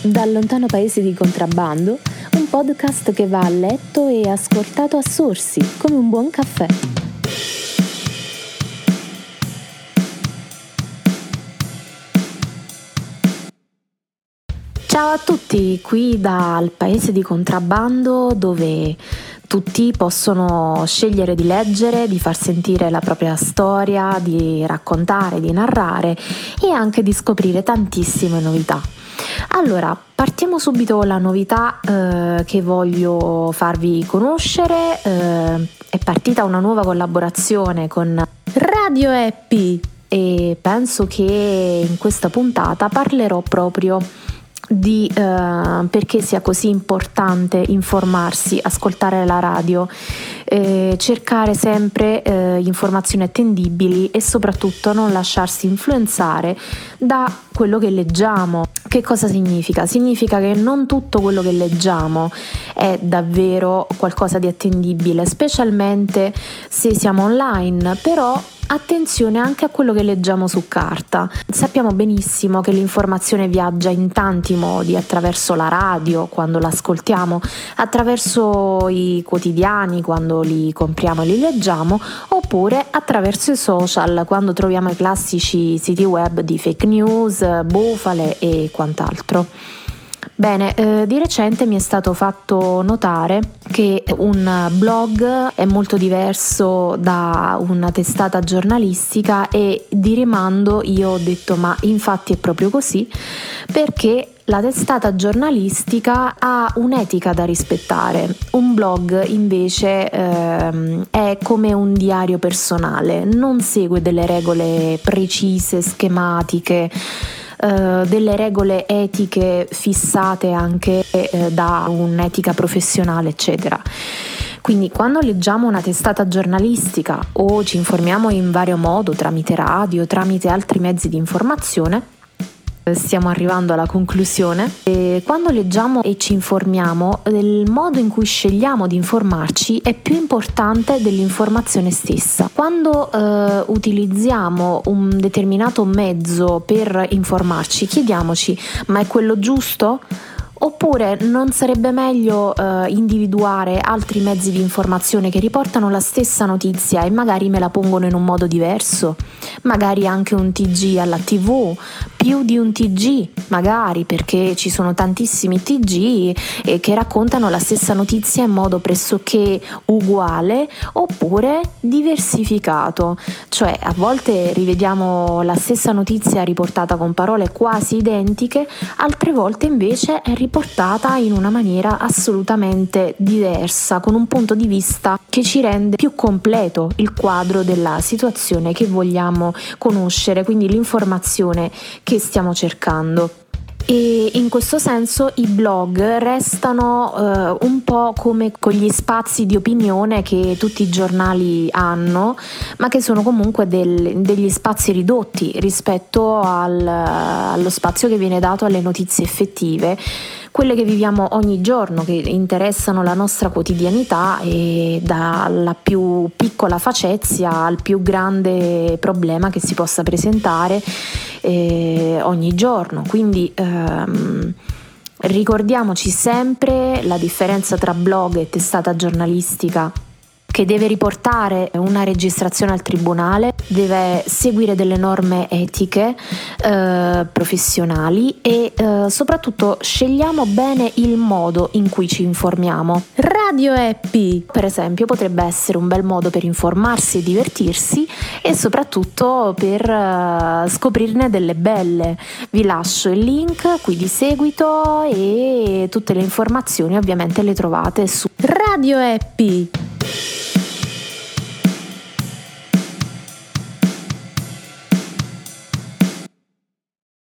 Dal lontano paese di contrabbando, un podcast che va a letto e ascoltato a sorsi, come un buon caffè. Ciao a tutti, qui dal paese di contrabbando dove tutti possono scegliere di leggere, di far sentire la propria storia, di raccontare, di narrare e anche di scoprire tantissime novità. Allora, partiamo subito la novità eh, che voglio farvi conoscere. Eh, è partita una nuova collaborazione con Radio Happy e penso che in questa puntata parlerò proprio di eh, perché sia così importante informarsi, ascoltare la radio, eh, cercare sempre eh, informazioni attendibili e soprattutto non lasciarsi influenzare da quello che leggiamo. Che cosa significa? Significa che non tutto quello che leggiamo è davvero qualcosa di attendibile, specialmente se siamo online, però Attenzione anche a quello che leggiamo su carta. Sappiamo benissimo che l'informazione viaggia in tanti modi, attraverso la radio quando l'ascoltiamo, attraverso i quotidiani quando li compriamo e li leggiamo, oppure attraverso i social quando troviamo i classici siti web di fake news, bufale e quant'altro. Bene, eh, di recente mi è stato fatto notare che un blog è molto diverso da una testata giornalistica e di rimando io ho detto ma infatti è proprio così perché la testata giornalistica ha un'etica da rispettare, un blog invece ehm, è come un diario personale, non segue delle regole precise, schematiche eh, delle regole etiche fissate anche eh, da un'etica professionale, eccetera. Quindi quando leggiamo una testata giornalistica o ci informiamo in vario modo tramite radio, tramite altri mezzi di informazione, Stiamo arrivando alla conclusione. E quando leggiamo e ci informiamo, il modo in cui scegliamo di informarci è più importante dell'informazione stessa. Quando eh, utilizziamo un determinato mezzo per informarci, chiediamoci: ma è quello giusto? Oppure non sarebbe meglio eh, individuare altri mezzi di informazione che riportano la stessa notizia e magari me la pongono in un modo diverso? Magari anche un TG alla TV, più di un TG, magari perché ci sono tantissimi TG eh, che raccontano la stessa notizia in modo pressoché uguale oppure diversificato, cioè a volte rivediamo la stessa notizia riportata con parole quasi identiche, altre volte invece è riportata riportata in una maniera assolutamente diversa, con un punto di vista che ci rende più completo il quadro della situazione che vogliamo conoscere, quindi l'informazione che stiamo cercando. E in questo senso i blog restano eh, un po' come con gli spazi di opinione che tutti i giornali hanno, ma che sono comunque del, degli spazi ridotti rispetto al, allo spazio che viene dato alle notizie effettive quelle che viviamo ogni giorno, che interessano la nostra quotidianità e dalla più piccola facezia al più grande problema che si possa presentare eh, ogni giorno. Quindi ehm, ricordiamoci sempre la differenza tra blog e testata giornalistica che deve riportare una registrazione al tribunale, deve seguire delle norme etiche, eh, professionali e eh, soprattutto scegliamo bene il modo in cui ci informiamo. Radio Happy, per esempio, potrebbe essere un bel modo per informarsi e divertirsi e soprattutto per uh, scoprirne delle belle. Vi lascio il link qui di seguito e tutte le informazioni ovviamente le trovate su Radio Happy.